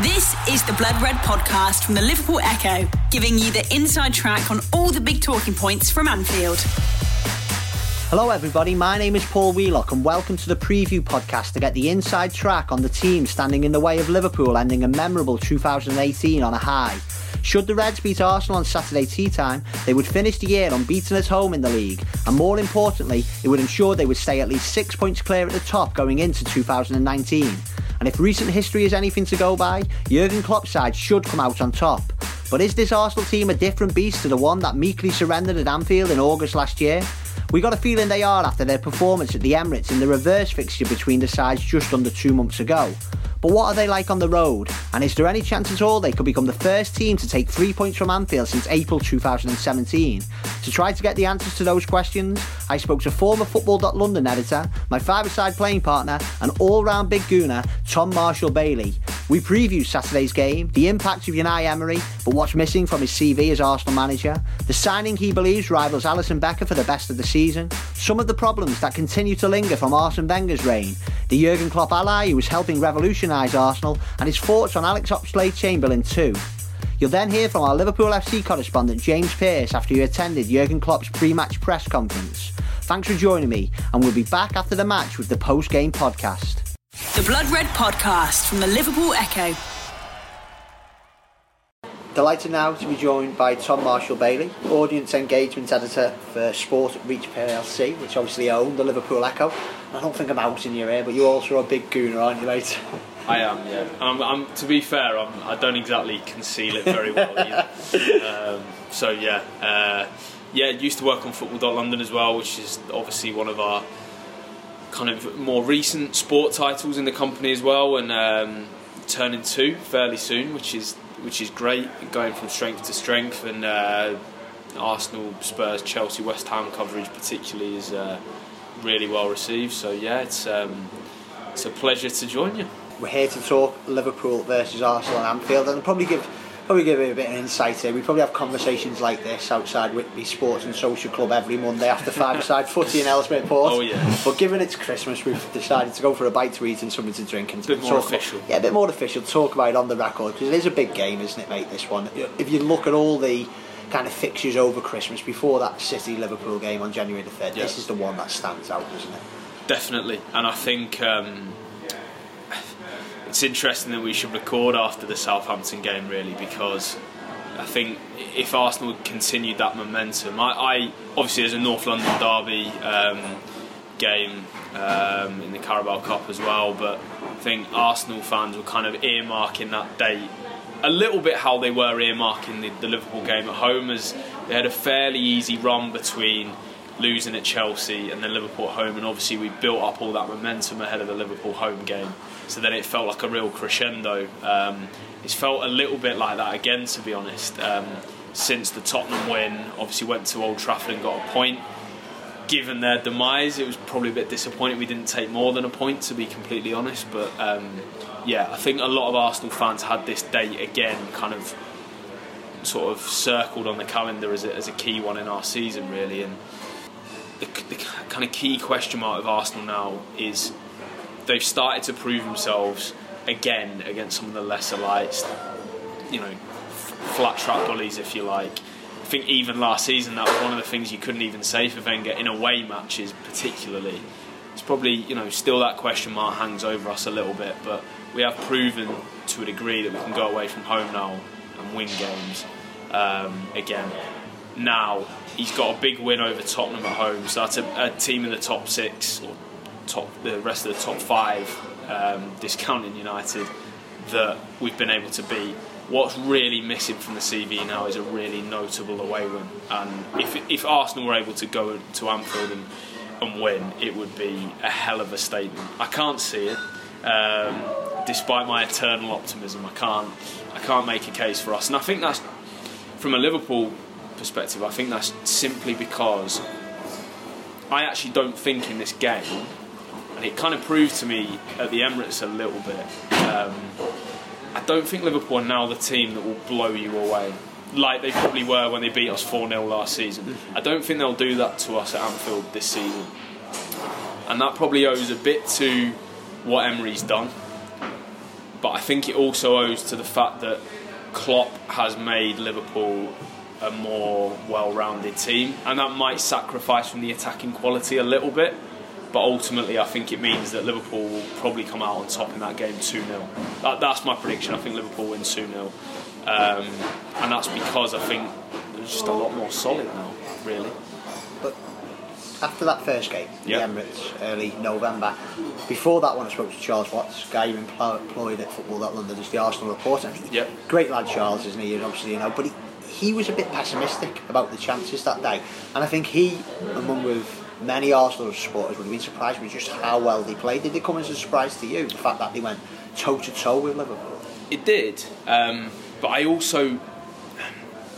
This is the Blood Red podcast from the Liverpool Echo, giving you the inside track on all the big talking points from Anfield. Hello, everybody. My name is Paul Wheelock, and welcome to the preview podcast to get the inside track on the team standing in the way of Liverpool ending a memorable 2018 on a high. Should the Reds beat Arsenal on Saturday tea time, they would finish the year on unbeaten at home in the league, and more importantly, it would ensure they would stay at least six points clear at the top going into 2019. And if recent history is anything to go by, Jurgen Klopp's side should come out on top. But is this Arsenal team a different beast to the one that meekly surrendered at Anfield in August last year? We got a feeling they are after their performance at the Emirates in the reverse fixture between the sides just under two months ago. But what are they like on the road? And is there any chance at all they could become the first team to take three points from Anfield since April 2017? To try to get the answers to those questions, I spoke to former Football.London editor, my five-a-side playing partner, and all-round big gooner, Tom Marshall Bailey. We preview Saturday's game, the impact of Unai Emery, but what's missing from his CV as Arsenal manager, the signing he believes rivals Alisson Becker for the best of the season, some of the problems that continue to linger from Arsene Wenger's reign, the Jurgen Klopp ally who is helping revolutionise Arsenal, and his thoughts on Alex Oxlade-Chamberlain too. You'll then hear from our Liverpool FC correspondent James Pearce after he attended Jurgen Klopp's pre-match press conference. Thanks for joining me, and we'll be back after the match with the post-game podcast. The Blood Red podcast from the Liverpool Echo. Delighted now to be joined by Tom Marshall Bailey, audience engagement editor for Sport Reach PLC, which obviously own the Liverpool Echo. I don't think I'm out in your ear, but you're also a big gooner, aren't you, mate? I am, yeah. I'm, I'm, to be fair, I'm, I do not exactly conceal it very well um, so yeah, uh, yeah. Used to work on Football.London as well, which is obviously one of our kind of more recent sport titles in the company as well, and um, turning two fairly soon, which is which is great, going from strength to strength. And uh, Arsenal, Spurs, Chelsea, West Ham coverage particularly is uh, really well received. So yeah, it's um, it's a pleasure to join you. We're here to talk Liverpool versus Arsenal and Anfield, and probably give probably give a bit of insight here. We probably have conversations like this outside Whitby Sports and Social Club every Monday after five-side footy in Ellesmere Port. Oh yeah. But given it's Christmas, we've decided to go for a bite to eat and something to drink and a bit more talk official. Yeah, a bit more official. Talk about it on the record because it is a big game, isn't it, mate? This one. If you look at all the kind of fixtures over Christmas before that City Liverpool game on January the third, Yeah. this is the one that stands out, doesn't it? Definitely, and I think um, it's interesting that we should record after the Southampton game, really, because I think if Arsenal continued that momentum, I, I obviously there's a North London derby um, game um, in the Carabao Cup as well, but I think Arsenal fans were kind of earmarking that date a little bit how they were earmarking the, the Liverpool game at home, as they had a fairly easy run between losing at Chelsea and then Liverpool home, and obviously we built up all that momentum ahead of the Liverpool home game. So then it felt like a real crescendo. Um, it's felt a little bit like that again, to be honest. Um, since the Tottenham win, obviously went to Old Trafford and got a point. Given their demise, it was probably a bit disappointing we didn't take more than a point, to be completely honest. But um, yeah, I think a lot of Arsenal fans had this date again, kind of sort of circled on the calendar as a, as a key one in our season, really. And the, the kind of key question mark of Arsenal now is they've started to prove themselves again against some of the lesser lights, you know, f- flat track bullies, if you like. I think even last season that was one of the things you couldn't even say for Wenger in away matches, particularly. It's probably you know still that question mark hangs over us a little bit, but we have proven to a degree that we can go away from home now and win games um, again. Now he's got a big win over Tottenham at home, so that's a, a team in the top six or top the rest of the top five, um, discounting United, that we've been able to beat. What's really missing from the CV now is a really notable away win, and if if Arsenal were able to go to Anfield and and win, it would be a hell of a statement. I can't see it. Um, despite my eternal optimism, I can't. I can't make a case for us, and I think that's from a Liverpool perspective. I think that's simply because I actually don't think in this game, and it kind of proved to me at the Emirates a little bit. Um, I don't think Liverpool are now the team that will blow you away. Like they probably were when they beat us 4 0 last season. I don't think they'll do that to us at Anfield this season. And that probably owes a bit to what Emery's done. but I think it also owes to the fact that Klopp has made Liverpool a more well-rounded team, and that might sacrifice from the attacking quality a little bit. But ultimately, I think it means that Liverpool will probably come out on top in that game 2 0. That, that's my prediction. I think Liverpool wins 2 0. Um, and that's because I think they're just a lot more solid now, really. But after that first game, Yeah. the Emirates, early November, before that one I spoke to Charles Watts, guy who employed at Football at London as the Arsenal reporter. Yep. Great lad Charles, isn't he? Obviously, you know, but he, he was a bit pessimistic about the chances that day. And I think he, among with many Arsenal supporters, would have been surprised with just how well they played. Did it come as a surprise to you, the fact that they went toe to toe with Liverpool? It did, um, but I also,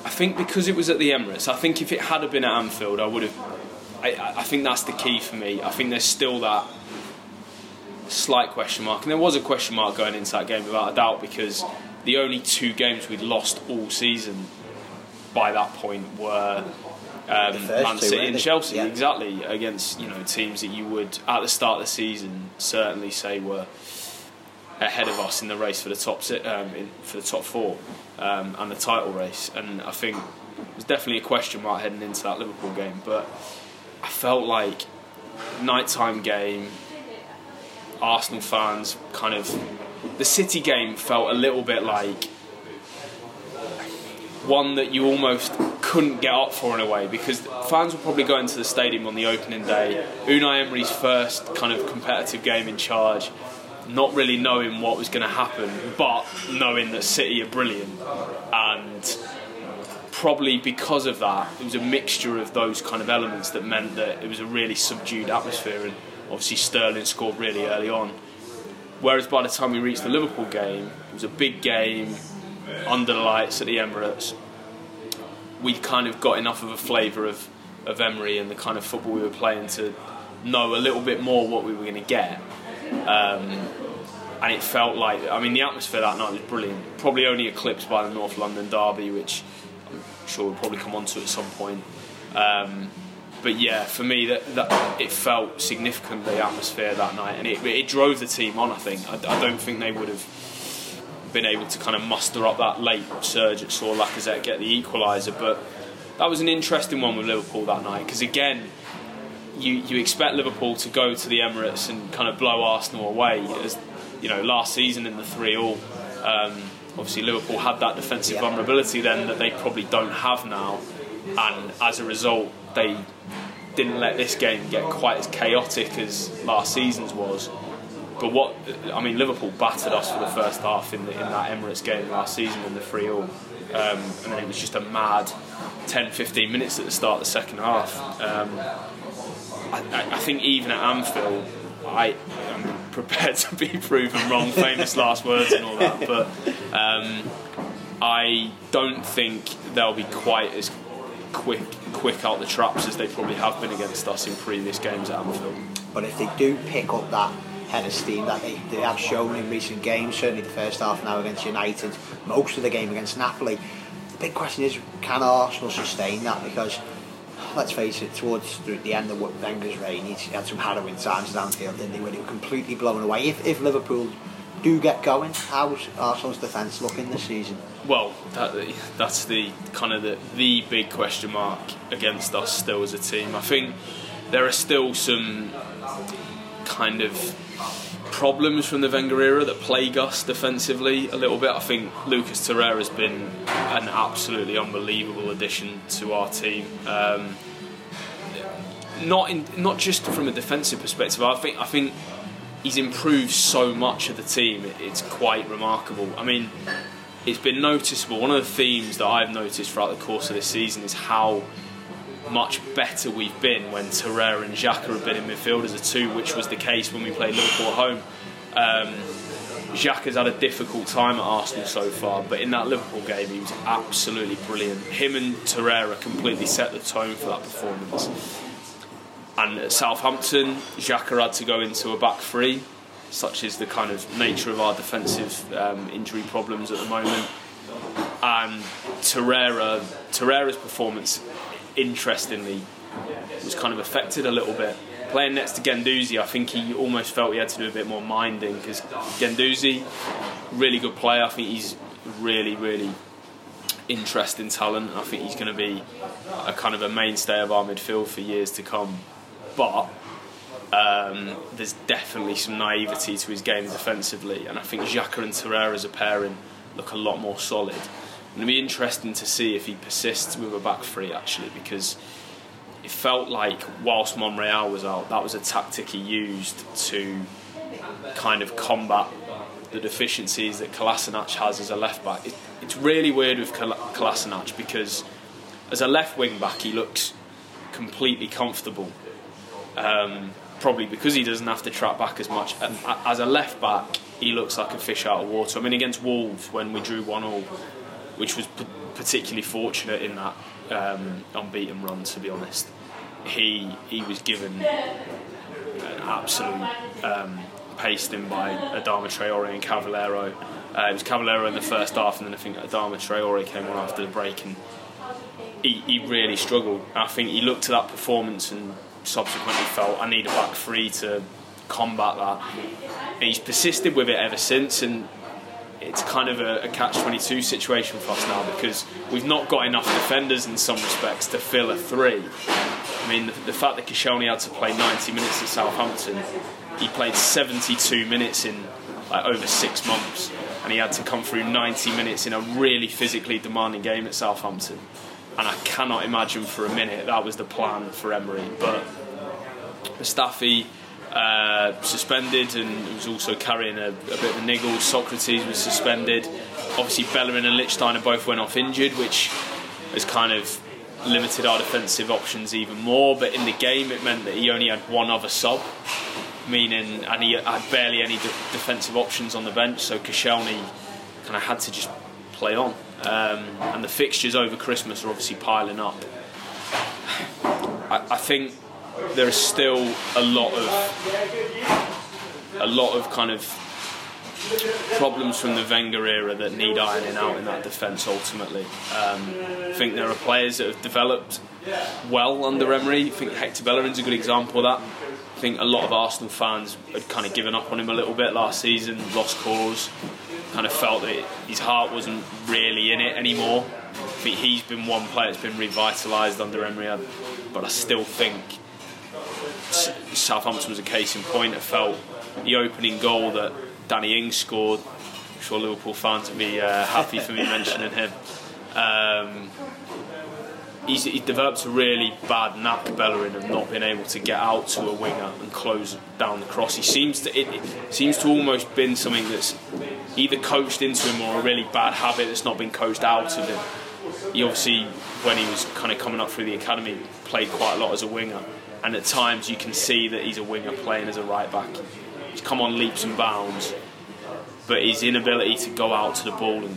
I think because it was at the Emirates, I think if it had been at Anfield, I would have. I I think that's the key for me. I think there's still that slight question mark, and there was a question mark going into that game without a doubt because the only two games we'd lost all season by that point were um, Man City weren't and? Chelsea, Yeah. exactly against you know teams that you would at the start of the season certainly say were ahead of us in the race for the top um, in, for the top four um, and the title race. And I think it was definitely a question mark heading into that Liverpool game. But I felt like nighttime game. Arsenal fans kind of the City game felt a little bit like one that you almost couldn't get up for in a way because fans were probably going to the stadium on the opening day. Unai Emery's first kind of competitive game in charge, not really knowing what was going to happen, but knowing that City are brilliant. And probably because of that, it was a mixture of those kind of elements that meant that it was a really subdued atmosphere. And obviously, Sterling scored really early on. Whereas by the time we reached the Liverpool game, it was a big game under the lights at the Emirates. We kind of got enough of a flavour of, of Emery and the kind of football we were playing to know a little bit more what we were going to get. Um, and it felt like, I mean, the atmosphere that night was brilliant. Probably only eclipsed by the North London derby, which I'm sure we'll probably come on to at some point. Um, but yeah, for me, that, that it felt significant the atmosphere that night, and it, it drove the team on. I think I, I don't think they would have been able to kind of muster up that late surge that saw Lacazette get the equaliser. But that was an interesting one with Liverpool that night because again, you you expect Liverpool to go to the Emirates and kind of blow Arsenal away as you know last season in the three all. Um, obviously, Liverpool had that defensive vulnerability then that they probably don't have now, and as a result, they didn't let this game get quite as chaotic as last season's was. But what I mean, Liverpool battered us for the first half in, the, in that Emirates game last season in the three all, um, and then it was just a mad 10, 15 minutes at the start of the second half. Um, I, I- I think even at Anfield, I am prepared to be proven wrong. Famous last words and all that, but um, I don't think they'll be quite as quick quick out the traps as they probably have been against us in previous games at Anfield. But if they do pick up that head of steam that they, they have shown in recent games, certainly the first half now against United, most of the game against Napoli, the big question is can Arsenal sustain that? Because let's face it, towards the end of Wenger's reign, he had some harrowing times at didn't he, when he was completely blown away. If, if Liverpool do get going, how's Arsenal's defence looking this season? Well, that, that's the kind of the, the big question mark against us still as a team. I think there are still some kind of problems from the Wenger era that plague us defensively a little bit. I think Lucas Torreira has been an absolutely unbelievable addition to our team. Um, not in, not just from a defensive perspective. I think I think he's improved so much of the team. It's quite remarkable. I mean, it's been noticeable. One of the themes that I've noticed throughout the course of this season is how much better we've been when Torreira and Xhaka have been in midfield as a two, which was the case when we played Liverpool at home. Um, Xhaka's had a difficult time at Arsenal so far, but in that Liverpool game he was absolutely brilliant. Him and Torreira completely set the tone for that performance. And at Southampton, Xhaka had to go into a back three, such is the kind of nature of our defensive um, injury problems at the moment. And Torreira, Torreira's performance, interestingly, was kind of affected a little bit playing next to Guendouzi, I think he almost felt he had to do a bit more minding because Guendouzi, really good player. I think he's really, really interesting talent. I think he's going to be a kind of a mainstay of our midfield for years to come. But um, there's definitely some naivety to his game defensively, and I think Xhaka and Torreira as a pairing look a lot more solid. It'll be interesting to see if he persists with a back three actually, because it felt like whilst Monreal was out, that was a tactic he used to kind of combat the deficiencies that Kolasinac has as a left back. It, it's really weird with Kolasinac because as a left wing back he looks completely comfortable. Um, probably because he doesn't have to track back as much. As a left back, he looks like a fish out of water. I mean, against Wolves when we drew one all, which was p- particularly fortunate in that um, unbeaten run. To be honest, he he was given an absolute um, pasting by Adama Traore and Cavaleiro. Uh, it was Cavaleiro in the first half, and then I think Adama Traore came on after the break, and he, he really struggled. I think he looked at that performance and subsequently felt I need a back three to combat that. And he's persisted with it ever since, and it's kind of a, a catch 22 situation for us now because we've not got enough defenders in some respects to fill a three. I mean, the, the fact that Koscielny had to play 90 minutes at Southampton, he played 72 minutes in like over six months, and he had to come through 90 minutes in a really physically demanding game at Southampton and I cannot imagine for a minute that was the plan for Emery. But Mustafi uh, suspended and was also carrying a, a, bit of a niggle. Sokratis was suspended. Obviously, Bellerin and Lichtsteiner both went off injured, which has kind of limited our defensive options even more. But in the game, it meant that he only had one other sub, meaning and he had barely any de- defensive options on the bench. So Koscielny kind of had to just play on. Um, and the fixtures over Christmas are obviously piling up. I, I think there is still a lot of a lot of kind of problems from the Wenger era that need ironing out in that defence ultimately. Um, I think there are players that have developed well under Emery. I think Hector Bellerin's a good example of that. I think a lot of Arsenal fans had kind of given up on him a little bit last season, lost cause kind of felt that his heart wasn't really in it anymore. I think he's been one player that's been revitalised under Emery, but I still think Southampton was a case in point. I felt the opening goal that Danny Ings scored. I'm sure Liverpool fans would be uh, happy for me mentioning him. Um, he's, he developed a really bad knack, Bellerin, of not being able to get out to a winger and close down the cross. He seems to it, it seems to almost been something that's either coached into him or a really bad habit that's not been coached out of him. He obviously, when he was kind of coming up through the academy, played quite a lot as a winger, and at times you can see that he's a winger playing as a right back. He's come on leaps and bounds, but his inability to go out to the ball and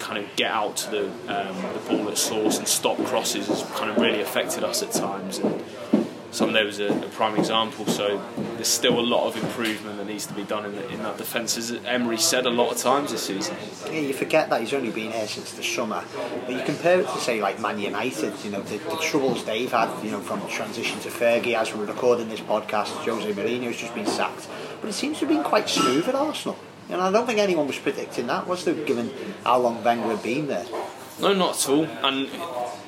kind of get out to the, um, the ball at source and stop crosses has kind of really affected us at times. And Sunday was a, a, prime example. So there's still a lot of improvement that needs to be done in, the, in that defence, as Emery said a lot of times this season. Yeah, you forget that he's only been here since the summer. But you compare it to say like Man United, you know, the, the troubles they've had, you know, from the transition to Fergie as we're recording this podcast. Jose Mourinho's just been sacked, but it seems to have been quite smooth at Arsenal. And I don't think anyone was predicting that, was there, given how long Wenger had been there? No, not at all. And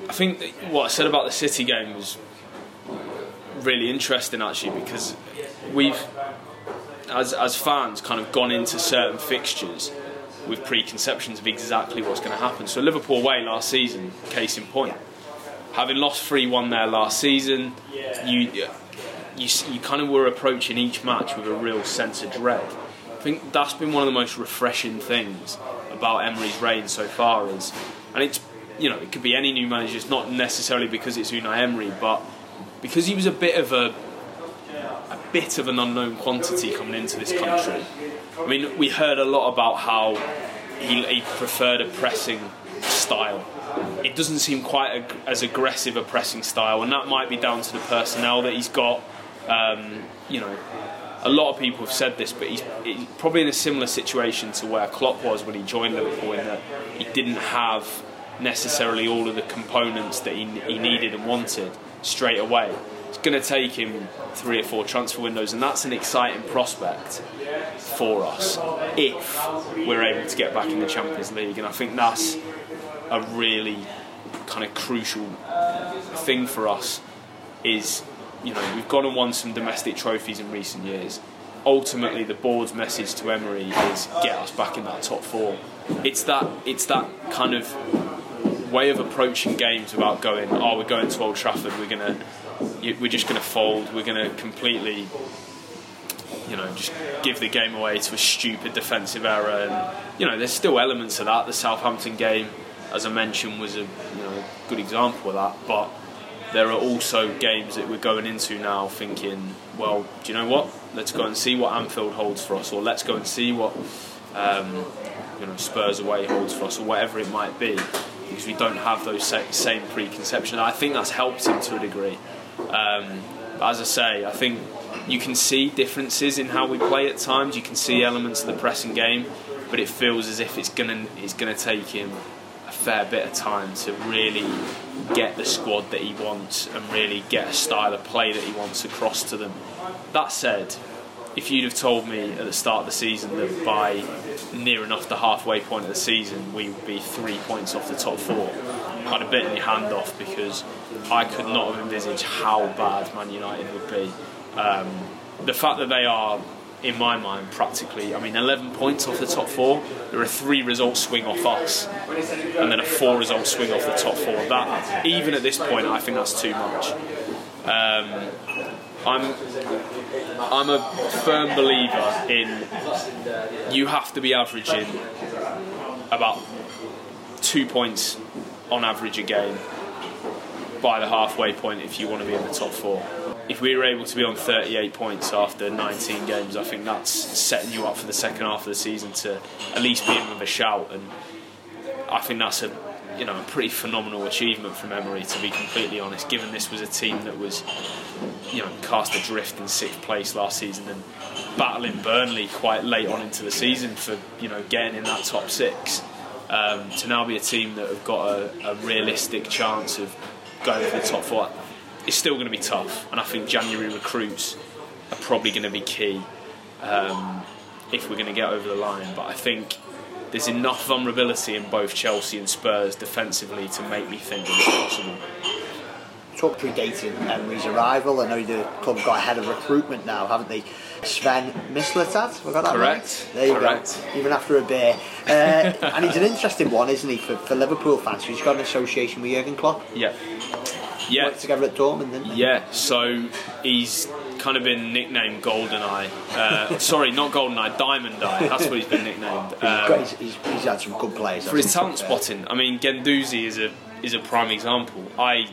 I think what I said about the City game was really interesting, actually, because we've, as, as fans, kind of gone into certain fixtures with preconceptions of exactly what's going to happen. So Liverpool away last season, case in point. Having lost 3 1 there last season, you, you, you kind of were approaching each match with a real sense of dread I think that's been one of the most refreshing things about Emery's reign so far. Is and it's you know it could be any new manager. It's not necessarily because it's Unai Emery, but because he was a bit of a a bit of an unknown quantity coming into this country. I mean, we heard a lot about how he, he preferred a pressing style. It doesn't seem quite as aggressive a pressing style, and that might be down to the personnel that he's got. Um, you know, a lot of people have said this, but he's, he's, probably in a similar situation to where Klopp was when he joined Liverpool, in that he didn't have necessarily all of the components that he, he needed and wanted straight away. it's going to take him three or four transfer windows, and that's an exciting prospect for us if we're able to get back in the Champions League. And I think that's a really kind of crucial thing for us. Is you know we've gone and won some domestic trophies in recent years. Ultimately, the board's message to Emery is get us back in that top four. It's that it's that kind of way of approaching games without going, oh, we're going to Old Trafford, we're gonna, we're just gonna fold, we're gonna completely, you know, just give the game away to a stupid defensive error. And you know, there's still elements of that. The Southampton game, as I mentioned, was a you know good example of that, but there are also games that we're going into now thinking, well, do you know what? Let's go and see what Anfield holds for us, or let's go and see what um, you know Spurs away holds for us, or whatever it might be, because we don't have those same preconceptions. I think that's helped him to a degree. Um, as I say, I think you can see differences in how we play at times. You can see elements of the pressing game, but it feels as if it's gonna it's gonna take him a fair bit of time to really get the squad that he wants and really get a style of play that he wants across to them. That said, if you'd have told me at the start of the season that by near enough the halfway point of the season we would be three points off the top four, I'd have bitten your hand off because I could not have envisaged how bad Man United would be. Um, the fact that they are in my mind, practically. I mean, 11 points off the top four. There are three results swing off us, and then a four result swing off the top four. That, even at this point, I think that's too much. Um, I'm, I'm a firm believer in you have to be averaging about two points on average a game by the halfway point if you want to be in the top four if we were able to be on 38 points after 19 games, I think that's setting you up for the second half of the season to at least be in with a shout. And I think that's a you know a pretty phenomenal achievement from Emery, to be completely honest. Given this was a team that was you know cast adrift in sixth place last season and battling Burnley quite late on into the season for you know getting in that top six. Um, to now be a team that have got a, a realistic chance of going for the top four it's still going to be tough, and I think January recruits are probably going to be key um, if we're going to get over the line. But I think there's enough vulnerability in both Chelsea and Spurs defensively to make me think it's possible. Talk predating Emery's arrival. I know the club got ahead of recruitment now, haven't they? Sven Mislintat, we got that Correct. Right? There you Correct. go. Even after a beer, uh, and he's an interesting one, isn't he, for, for Liverpool fans? He's got an association with Jurgen Klopp. Yeah. Yeah. Worked together at Dortmund, didn't they? Yeah. So he's kind of been nicknamed Goldeneye. Uh, sorry, not Goldeneye, Diamond Eye. That's what he's been nicknamed. Um, he's, he's, he's, had some good players for his talent spotting. I mean, Guendouzi is a is a prime example. I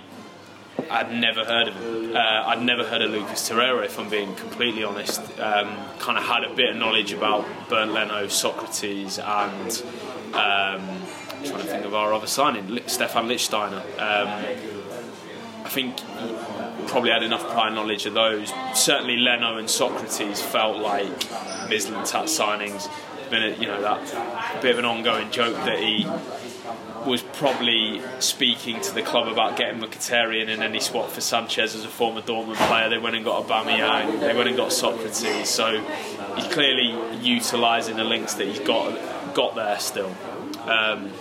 I'd never heard of him. Uh, I'd never heard of Lucas Torreira, if I'm being completely honest. Um, kind of had a bit of knowledge about Bernd Leno, Sokratis, and um, trying to think of our other signing, Stefan Lichtsteiner. Um, I think probably had enough prior knowledge of those. Certainly, Leno and Sokratis felt like Mislintat signings. Been a, you know that bit of an ongoing joke that he was probably speaking to the club about getting Mkhitaryan and then he swapped for Sanchez as a former Dortmund player. They went and got Aubameyang. They went and got Sokratis. So he's clearly utilising the links that he's got got there still. Um,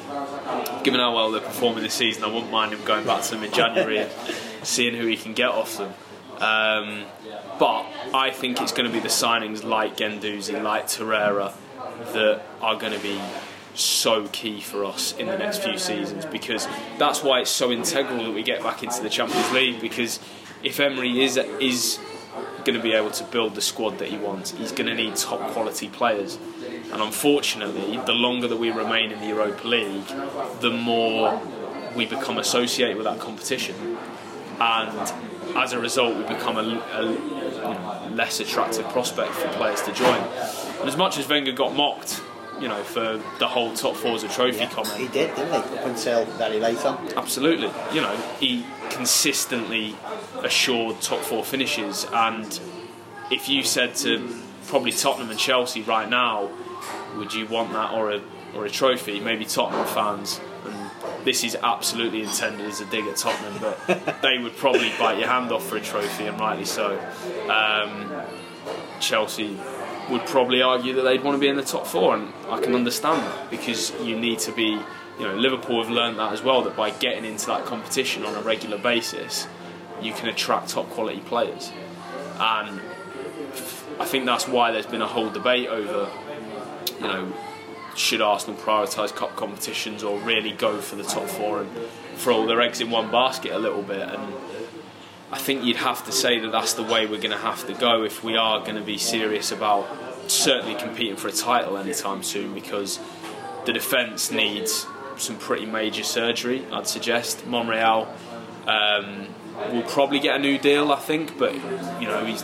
given how well they're performing this season, I wouldn't mind him going back to them in January and seeing who he can get off them. Um, but I think it's going to be the signings like Guendouzi, like Torreira, that are going to be so key for us in the next few seasons because that's why it's so integral that we get back into the Champions League because if Emery is is going to be able to build the squad that he wants, he's going to need top quality players. And unfortunately, the longer that we remain in the Europa League, the more we become associated with that competition. And as a result, we become a, a less attractive prospect for players to join. And as much as Wenger got mocked, you know, for the whole top four as a trophy yeah, comment. He did, didn't he? Up until very late on. Absolutely. You know, he consistently assured top four finishes. And if you said to probably Tottenham and Chelsea right now, would you want that or a or a trophy? Maybe Tottenham fans and this is absolutely intended as a dig at Tottenham, but they would probably bite your hand off for a trophy, and rightly so. Um, Chelsea would probably argue that they'd want to be in the top four, and I can understand that because you need to be. You know, Liverpool have learned that as well. That by getting into that competition on a regular basis, you can attract top quality players, and I think that's why there's been a whole debate over, you know, should Arsenal prioritise cup competitions or really go for the top four and throw all their eggs in one basket a little bit? And I think you'd have to say that that's the way we're going to have to go if we are going to be serious about certainly competing for a title anytime soon because the defence needs some pretty major surgery, I'd suggest. Monreal um, will probably get a new deal, I think, but you know, he's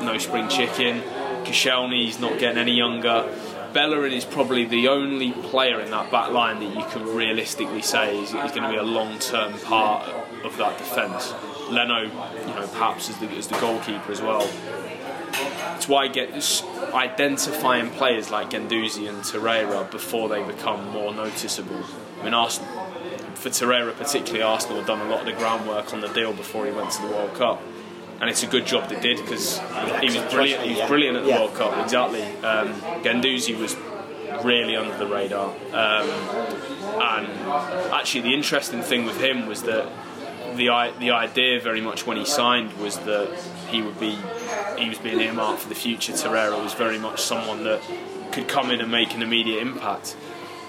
no spring chicken. Koscielny's not getting any younger. Bellerin is probably the only player in that back line that you can realistically say is, is going to be a long-term part of that defence. Leno, you know, perhaps as the, as the goalkeeper as well. It's why I get identifying players like Guendouzi and Torreira before they become more noticeable. I mean, Arsenal, for Torreira particularly, Arsenal have done a lot of the groundwork on the deal before he went to the World Cup and it's a good job they did because he was brilliant. He was brilliant at the yeah. World Cup. Exactly. Um, Guendouzi was really under the radar, um, and actually the interesting thing with him was that the the idea very much when he signed was that he would be he was being earmarked for the future. Torreira was very much someone that could come in and make an immediate impact.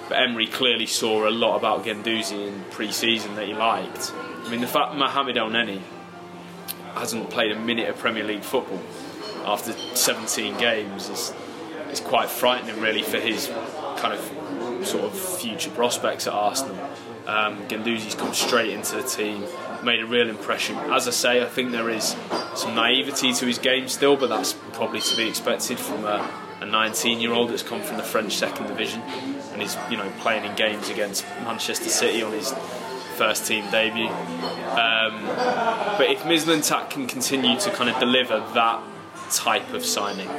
But Emery clearly saw a lot about Guendouzi in pre-season that he liked. I mean, the fact Mohamed Elneny hasn't played a minute of Premier League football after 17 games is is quite frightening, really, for his kind of sort of future prospects at Arsenal. Um, Guendouzi's come straight into the team, made a real impression. As I say, I think there is some naivety to his game still, but that's probably to be expected from a, a 19-year-old that's come from the French second division and is, you know, playing in games against Manchester City on his first team debut. Um, but if Mislintat can continue to kind of deliver that type of signing,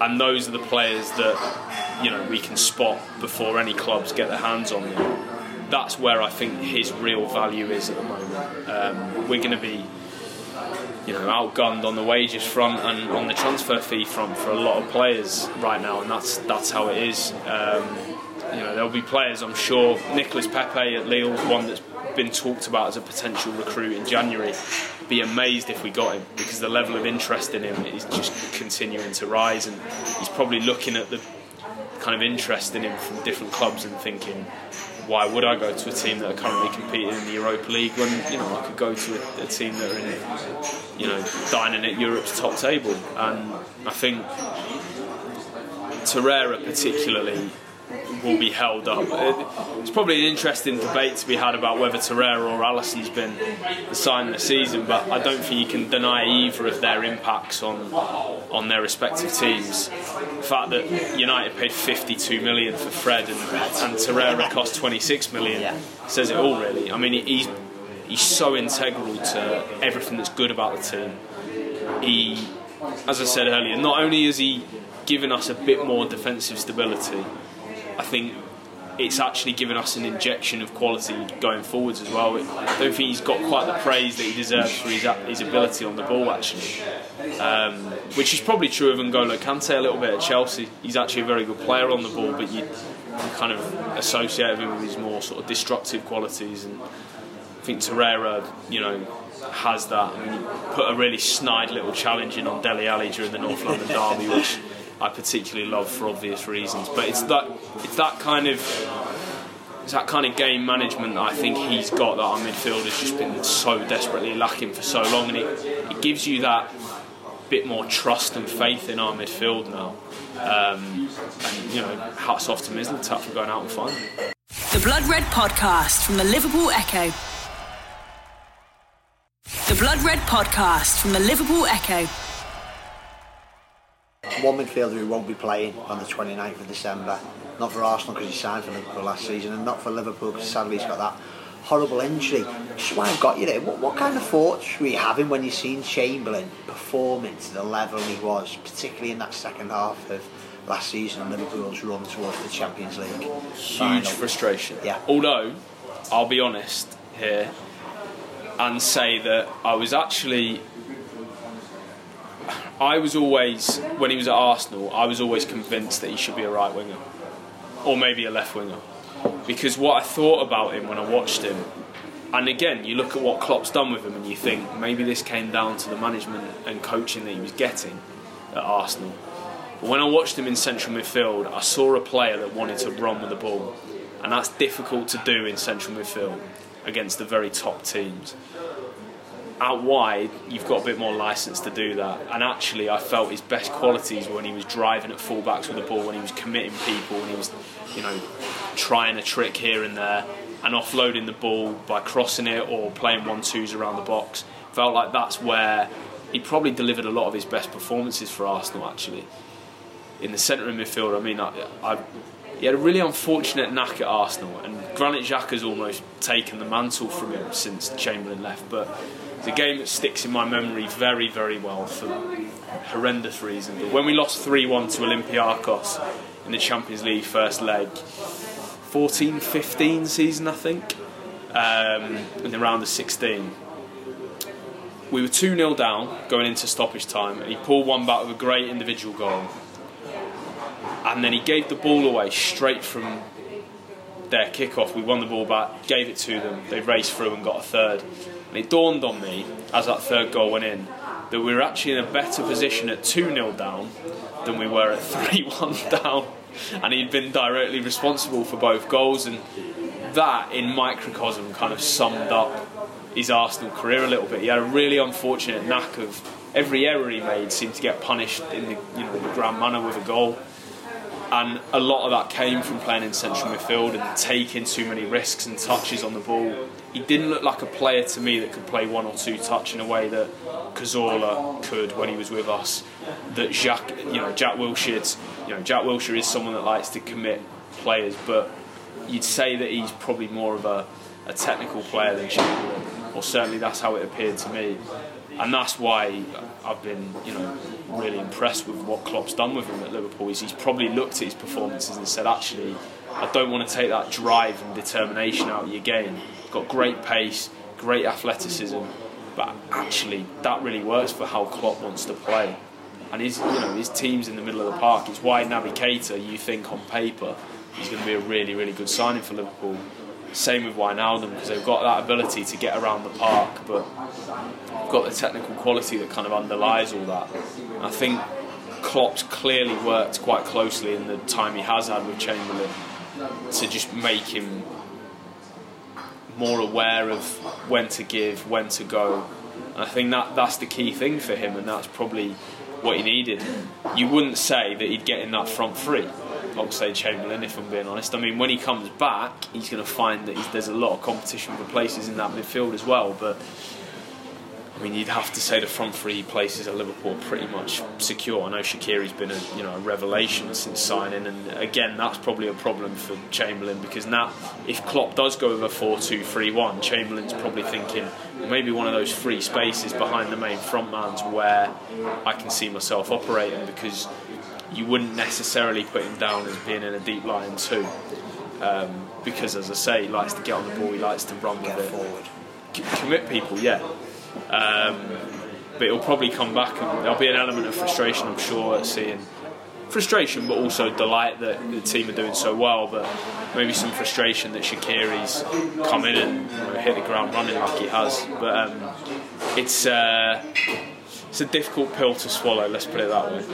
and those are the players that you know we can spot before any clubs get their hands on them. That's where I think his real value is at the moment. Um, we're going to be, you know, outgunned on the wages front and on the transfer fee front for a lot of players right now, and that's that's how it is. Um, you know, there'll be players, I'm sure. Nicolas Pepe at Lille, one that's been talked about as a potential recruit in January. Be amazed if we got him because the level of interest in him is just continuing to rise, and he's probably looking at the kind of interest in him from different clubs and thinking, why would I go to a team that are currently competing in the Europa League when you know I could go to a, a team that are in, you know, dining at Europe's top table? And I think Torreira particularly will be held up. It's probably an interesting debate to be had about whether Torreira or Alisson's been the sign of the season, but I don't think you can deny either of their impacts on on their respective teams. The fact that United paid 52 million for Fred and, and Torreira cost 26 million says it all, really. I mean, he's he's so integral to everything that's good about the team. He, as I said earlier, not only is he given us a bit more defensive stability I think it's actually given us an injection of quality going forwards as well. I don't think he's got quite the praise that he deserves for his, his ability on the ball, actually. Um, which is probably true of N'Golo Kante a little bit at Chelsea. He's actually a very good player on the ball, but you, kind of associate him with his more sort of destructive qualities. And I think Torreira, you know, has that. I mean, put a really snide little challenge in on Dele Alli during the North London derby, which I particularly love for obvious reasons. But it's that it's that kind of it's that kind of game management that I think he's got that our midfield has just been so desperately lacking for so long, and it, it gives you that bit more trust and faith in our midfield now. Um, and you know, hats off to Mislintat for going out and finding. The Blood Red Podcast from the Liverpool Echo. The Blood Red Podcast from the Liverpool Echo one midfielder who won't be playing on the 29th of December. Not for Arsenal because he signed for Liverpool last season, and not for Liverpool because sadly he's got that horrible injury. Is why I've got you there. What, what kind of thoughts were you having when you seen Chamberlain performing to the level he was, particularly in that second half of last season and Liverpool's run towards the Champions League? Huge Final. frustration. Yeah. Although I'll be honest here and say that I was actually. I was always, when he was at Arsenal, I was always convinced that he should be a right winger. Or maybe a left winger. Because what I thought about him when I watched him, and again, you look at what Klopp's done with him and you think maybe this came down to the management and coaching that he was getting at Arsenal. But when I watched him in central midfield, I saw a player that wanted to run with the ball. And that's difficult to do in central midfield against the very top teams. Out wide, you've got a bit more license to do that. And actually, I felt his best qualities were when he was driving at fullbacks with the ball, when he was committing people, when he was, you know, trying a trick here and there, and offloading the ball by crossing it or playing one twos around the box. Felt like that's where he probably delivered a lot of his best performances for Arsenal. Actually, in the centre of midfield, I mean, I, I he had a really unfortunate knack at Arsenal, and Granit Xhaka's almost taken the mantle from him since Chamberlain left. But it's a game that sticks in my memory very, very well for horrendous reasons. But when we lost 3 1 to Olympiacos in the Champions League first leg, 14 15 season, I think, um, in the round of 16. We were 2 0 down going into stoppage time, and he pulled one back with a great individual goal and then he gave the ball away straight from their kickoff. We won the ball back, gave it to them. They raced through and got a third. And it dawned on me as that third goal went in that we were actually in a better position at 2 0 down than we were at 3 1 down. And he'd been directly responsible for both goals. And that, in microcosm, kind of summed up his Arsenal career a little bit. He had a really unfortunate knack of every error he made seemed to get punished in the you know the grand manner with a goal and a lot of that came from playing in central midfield and taking too many risks and touches on the ball. He didn't look like a player to me that could play one or two touch in a way that Cazorla could when he was with us. That Jack, you know, Jack Wilshere's, you know, Jack Wilshere is someone that likes to commit players, but you'd say that he's probably more of a, a technical player than Chamberlain, or certainly that's how it appeared to me and that's why I've been, you know, really impressed with what Klopp's done with him at Liverpool. Is he's probably looked at his performances and said, actually, I don't want to take that drive and determination out of your game. Got great pace, great athleticism, but actually that really works for how Klopp wants to play. And his, you know, his team's in the middle of the park. It's why Keita, you think on paper, he's going to be a really, really good signing for Liverpool. Same with Wijnaldum because they've got that ability to get around the park, but got the technical quality that kind of underlies all that. I think Klopp's clearly worked quite closely in the time he has had with Chamberlain to just make him more aware of when to give, when to go. And I think that that's the key thing for him, and that's probably what he needed. You wouldn't say that he'd get in that front three, Oxlade Chamberlain, if I'm being honest. I mean, when he comes back, he's going to find that there's a lot of competition for places in that midfield as well. But I mean, you'd have to say the front three places at Liverpool are pretty much secure. I know Shaqiri's been a you know a revelation since signing, and again, that's probably a problem for Chamberlain because now, if Klopp does go with a 4-2-3-1, Chamberlain's probably thinking maybe one of those free spaces behind the main front man's where I can see myself operating because you wouldn't necessarily put him down as being in a deep line too. Um, because, as I say, he likes to get on the ball, he likes to run with it, forward. commit people, yeah. Um, but it'll probably come back, and there'll be an element of frustration, I'm sure, at seeing frustration, but also delight that the team are doing so well. But maybe some frustration that Shaqiri's come in and you know, hit the ground running like he has. But um, it's uh, it's a difficult pill to swallow. Let's put it that way.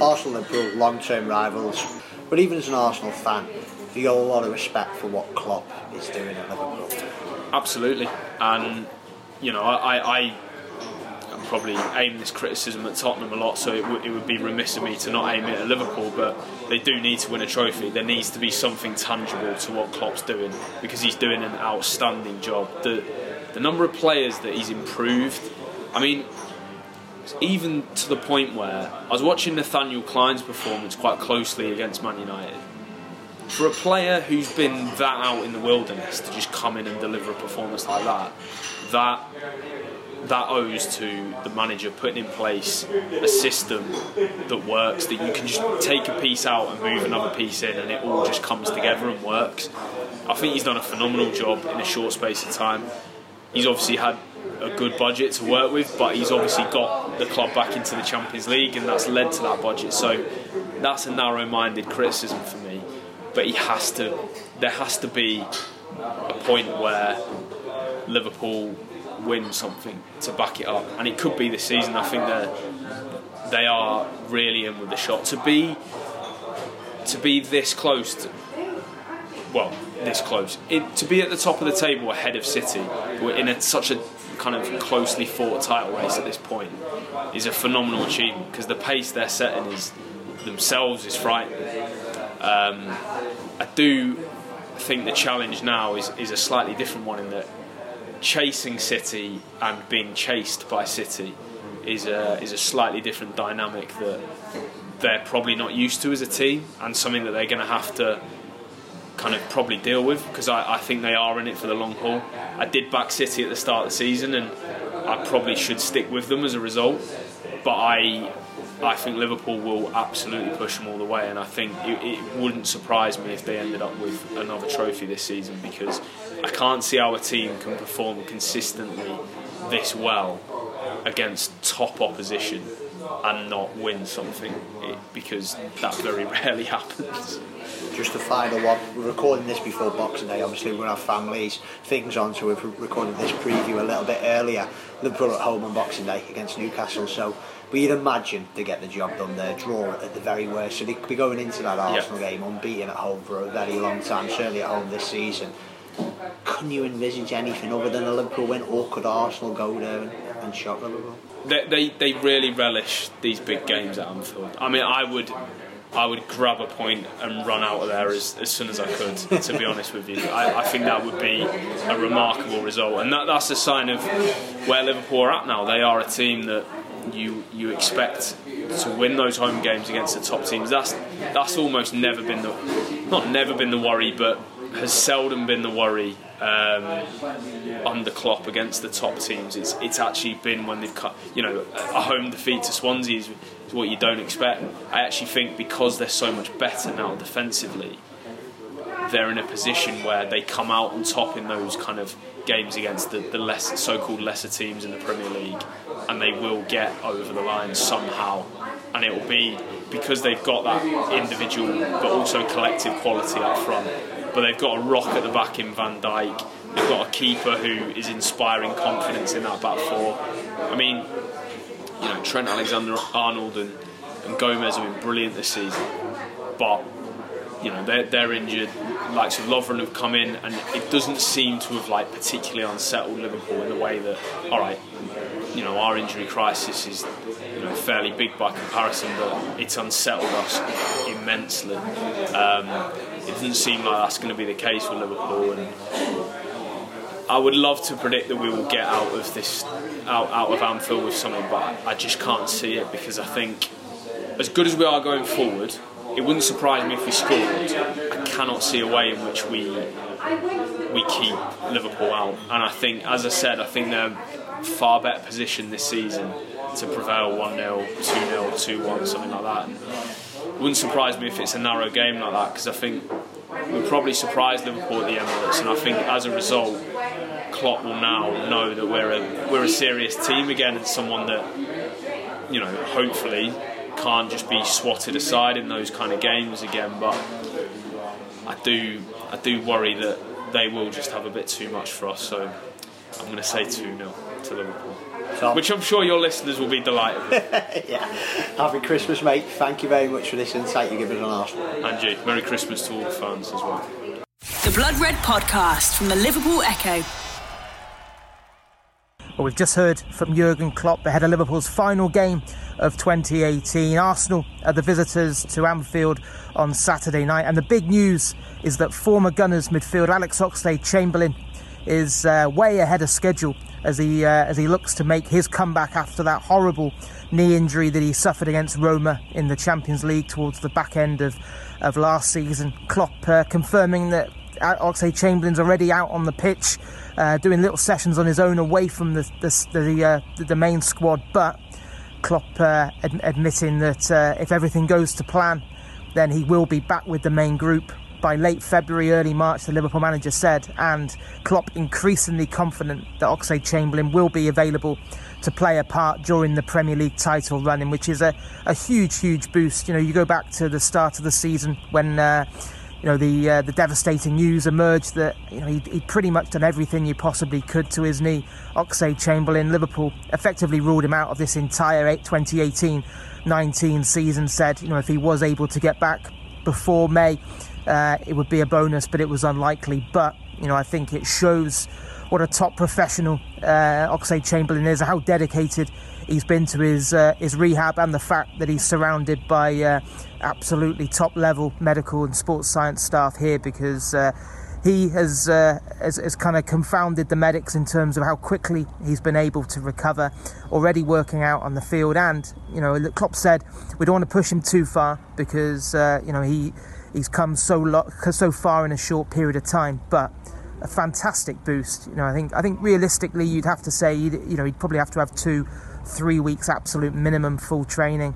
Arsenal and Liverpool, long-term rivals, but even as an Arsenal fan, you got a lot of respect for what Klopp is doing at Liverpool. Absolutely, and you know, I, I, I probably aim this criticism at Tottenham a lot, so it, w- it would be remiss of me to not aim it at Liverpool. But they do need to win a trophy. There needs to be something tangible to what Klopp's doing because he's doing an outstanding job. The the number of players that he's improved. I mean, even to the point where I was watching Nathaniel Klein's performance quite closely against Man United. For a player who's been that out in the wilderness to just come in and deliver a performance like that, that that owes to the manager putting in place a system that works, that you can just take a piece out and move another piece in, and it all just comes together and works. I think he's done a phenomenal job in a short space of time. He's obviously had a good budget to work with, but he's obviously got the club back into the Champions League, and that's led to that budget. So that's a narrow-minded criticism for me. But he has to. There has to be a point where Liverpool win something to back it up, and it could be this season. I think they they are really in with the shot to be to be this close. To, well, this close. It, to be at the top of the table ahead of City, we're in a, such a kind of closely fought title race at this point, is a phenomenal achievement because the pace they're setting is themselves is frightening. Um, I do think the challenge now is, is a slightly different one in that chasing City and being chased by City is a, is a slightly different dynamic that they're probably not used to as a team and something that they're going to have to kind of probably deal with because I, I, think they are in it for the long haul. I did back City at the start of the season and I probably should stick with them as a result, but I I think Liverpool will absolutely push them all the way, and I think it, it, wouldn't surprise me if they ended up with another trophy this season because I can't see how a team can perform consistently this well against top opposition and not win something because that very rarely happens. Just a final one. We're recording this before Boxing Day. Obviously, we're going to have families, things on, so we've recorded this preview a little bit earlier. Liverpool at home on Boxing Day against Newcastle. So but you'd imagine to get the job done there, draw at the very worst. So they could be going into that Arsenal game unbeaten at home for a very long time, certainly at home this season. Couldn't you envisage anything other than a Liverpool win, or could Arsenal go there and, and shock Liverpool? They, they, they really relish these big games at Anfield. I mean, I would I would grab a point and run out of there as, as soon as I could, to be honest with you. I, I think that would be a remarkable result. And that, that's a sign of where Liverpool are at now. They are a team that you you expect to win those home games against the top teams. That's that's almost never been the not never been the worry, but has seldom been the worry um, under Klopp against the top teams. It's it's actually been when they've cut you know a home defeat to Swansea is, what you don't expect. I actually think because they're so much better now defensively they're in a position where they come out on top in those kind of games against the, the less so-called lesser teams in the Premier League, and they will get over the line somehow, and it will be because they've got that individual but also collective quality up front. But they've got a rock at the back in Van Dijk. They've got a keeper who is inspiring confidence in that back four. I mean, you know, Trent Alexander-Arnold and, and Gomez have been brilliant this season, but you know they're, they're injured. Likes of Lovren have come in, and it doesn't seem to have like particularly unsettled Liverpool in the way that all right, you know our injury crisis is you know fairly big by comparison, but it's unsettled us immensely. Um, it doesn't seem like that's going to be the case for Liverpool, and I would love to predict that we will get out of this out out of Anfield with something, but I just can't see it because I think as good as we are going forward it wouldn't surprise me if we scored. I cannot see a way in which we we keep Liverpool out. And I think, as I said, I think they're far better positioned this season to prevail 1 0, 2 0, 2 1, something like that. And it wouldn't surprise me if it's a narrow game like that because I think we'll probably surprise Liverpool at the Emirates. And I think as a result, Klopp will now know that we're a, we're a serious team again and someone that, you know, hopefully can't just be swatted aside in those kind of games again. But I do I do worry that they will just have a bit too much for us. So I'm going to say 2 0 to Liverpool. Tom. Which I'm sure your listeners will be delighted with. yeah. Happy Christmas, mate. Thank you very much for this insight you give us on Arsenal. And you. Merry Christmas to all the fans as well. The Blood Red Podcast from the Liverpool Echo. Well, we've just heard from Jurgen Klopp ahead of Liverpool's final game of 2018. Arsenal are the visitors to Anfield on Saturday night, and the big news is that former Gunners midfield Alex Oxlade-Chamberlain is uh, way ahead of schedule as he uh, as he looks to make his comeback after that horrible knee injury that he suffered against Roma in the Champions League towards the back end of of last season. Klopp uh, confirming that Oxlade Chamberlain's already out on the pitch, uh, doing little sessions on his own away from the the the, uh, the main squad. But Klopp uh, ad- admitting that uh, if everything goes to plan, then he will be back with the main group by late February, early March, the Liverpool manager said, and Klopp increasingly confident that Oxlade Chamberlain will be available to play a part during the Premier League title running, which is a, a huge, huge boost. You know, you go back to the start of the season when. Uh, you know the uh, the devastating news emerged that you know he'd, he'd, pretty much done everything you possibly could to his knee. Oxlade Chamberlain, Liverpool effectively ruled him out of this entire 2018-19 season. Said you know if he was able to get back before May, uh, it would be a bonus, but it was unlikely. But you know, I think it shows what a top professional uh, Oxlade Chamberlain is, how dedicated he's been to his uh, his rehab, and the fact that he's surrounded by uh, absolutely top level medical and sports science staff here because. Uh, he has, uh, has, has kind of confounded the medics in terms of how quickly he's been able to recover, already working out on the field. And you know, Klopp said we don't want to push him too far because uh, you know he he's come so lo- so far in a short period of time, but a fantastic boost. You know, I think I think realistically, you'd have to say you know he'd probably have to have two, three weeks absolute minimum full training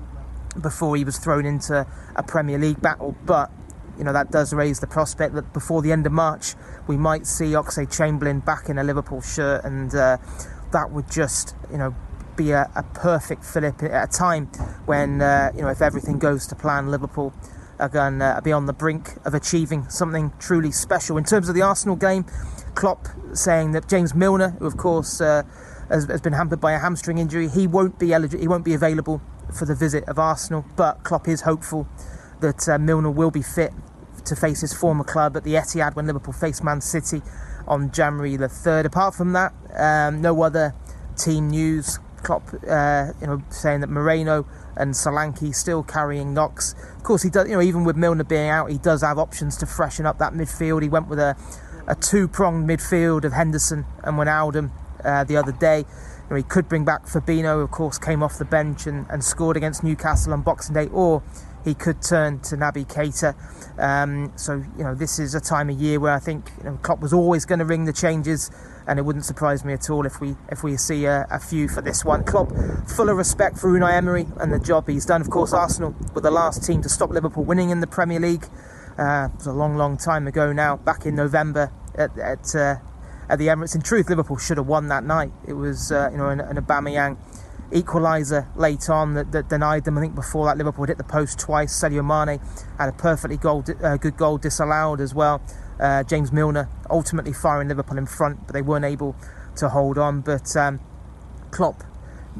before he was thrown into a Premier League battle. But you know that does raise the prospect that before the end of March we might see Oxlade Chamberlain back in a Liverpool shirt, and uh, that would just you know be a, a perfect fillip at a time when uh, you know if everything goes to plan, Liverpool are going to be on the brink of achieving something truly special. In terms of the Arsenal game, Klopp saying that James Milner, who of course uh, has, has, been hampered by a hamstring injury, he won't be eligible, he won't be available for the visit of Arsenal. But Klopp is hopeful that uh, Milner will be fit to face his former club at the Etihad when Liverpool face Man City on January the third. Apart from that, um, no other team news. Klopp, uh, you know, saying that Moreno and Solanke still carrying knocks. Of course, he does. You know, even with Milner being out, he does have options to freshen up that midfield. He went with a, a two-pronged midfield of Henderson and Wijnaldum uh, the other day. You know, he could bring back Fabinho, of course, came off the bench and, and scored against Newcastle on Boxing Day, or he could turn to Naby Keita. Um, so, you know, this is a time of year where I think you know, Klopp was always going to ring the changes and it wouldn't surprise me at all if we if we see a, a, few for this one. Klopp, full of respect for Unai Emery and the job he's done. Of course, Arsenal were the last team to stop Liverpool winning in the Premier League. Uh, it was a long, long time ago now, back in November at at, uh, at the Emirates. In truth, Liverpool should have won that night. It was uh, you know an, an Aubameyang equaliser late on that, that, denied them. I think before that Liverpool hit the post twice. Sadio Mane had a perfectly goal, uh, good goal disallowed as well. Uh, James Milner ultimately firing Liverpool in front, but they weren't able to hold on. But um, Klopp,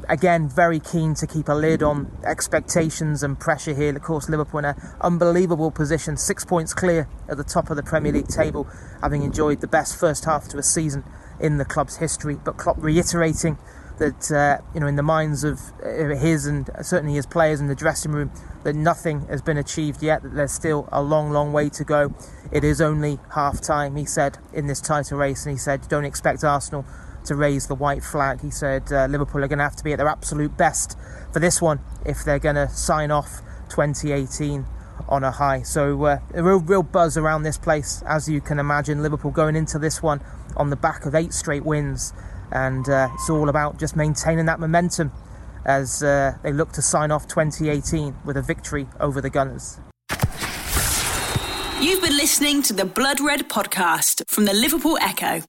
again, very keen to keep a lid on expectations and pressure here. Of course, Liverpool in an unbelievable position, six points clear at the top of the Premier League table, having enjoyed the best first half to a season in the club's history. But Klopp reiterating that uh, you know in the minds of uh, his and certainly his players in the dressing room that nothing has been achieved yet that there's still a long long way to go. It is only half time he said in this title race and he said don't expect Arsenal to raise the white flag. He said uh, Liverpool are going to have to be at their absolute best for this one if they're going to sign off 2018 on a high. So uh, a real, real buzz around this place as you can imagine. Liverpool going into this one on the back of eight straight wins and uh, it's all about just maintaining that momentum as uh, they look to sign off 2018 with a victory over the Gunners. You've been listening to the Blood Red podcast from the Liverpool Echo.